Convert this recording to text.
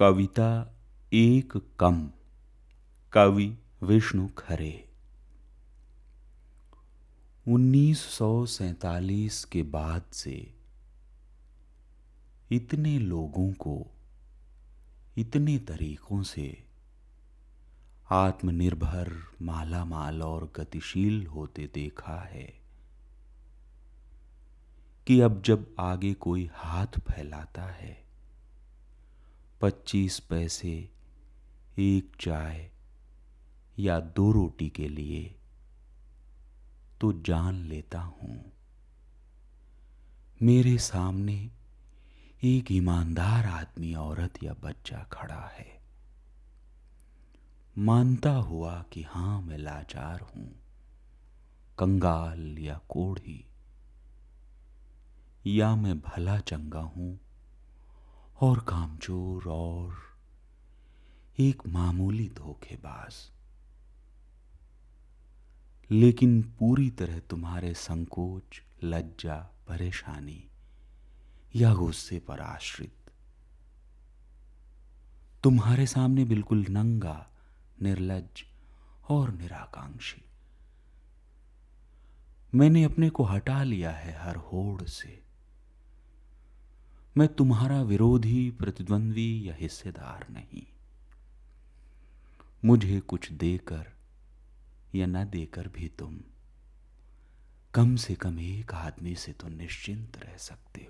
कविता एक कम, कवि विष्णु खरे। 1947 के बाद से इतने लोगों को, इतने तरीकों से आत्मनिर्भर माला माल और गतिशील होते देखा है कि अब जब आगे कोई हाथ फैलाता है पच्चीस पैसे, एक चाय या दो रोटी के लिए तो जान लेता हूँ। मेरे सामने एक ईमानदार आदमी, औरत या बच्चा खड़ा है। मानता हुआ कि हाँ, मैं लाचार हूँ। कंगाल या कोढ़ी। या मैं भला चंगा हूँ और कामचोर और एक मामूली धोखेबाज। लेकिन पूरी तरह तुम्हारे संकोच, लज्जा, परेशानी या गुस्से पर आश्रित। तुम्हारे सामने बिल्कुल नंगा, निर्लज और निराकांक्षी। मैंने अपने को हटा लिया है हर होड़ से। मैं तुम्हारा विरोधी प्रतिद्वंद्वी या हिस्सेदार नहीं। मुझे कुछ देकर या न देकर भी तुम कम से कम एक आदमी से तो निश्चिंत रह सकते हो।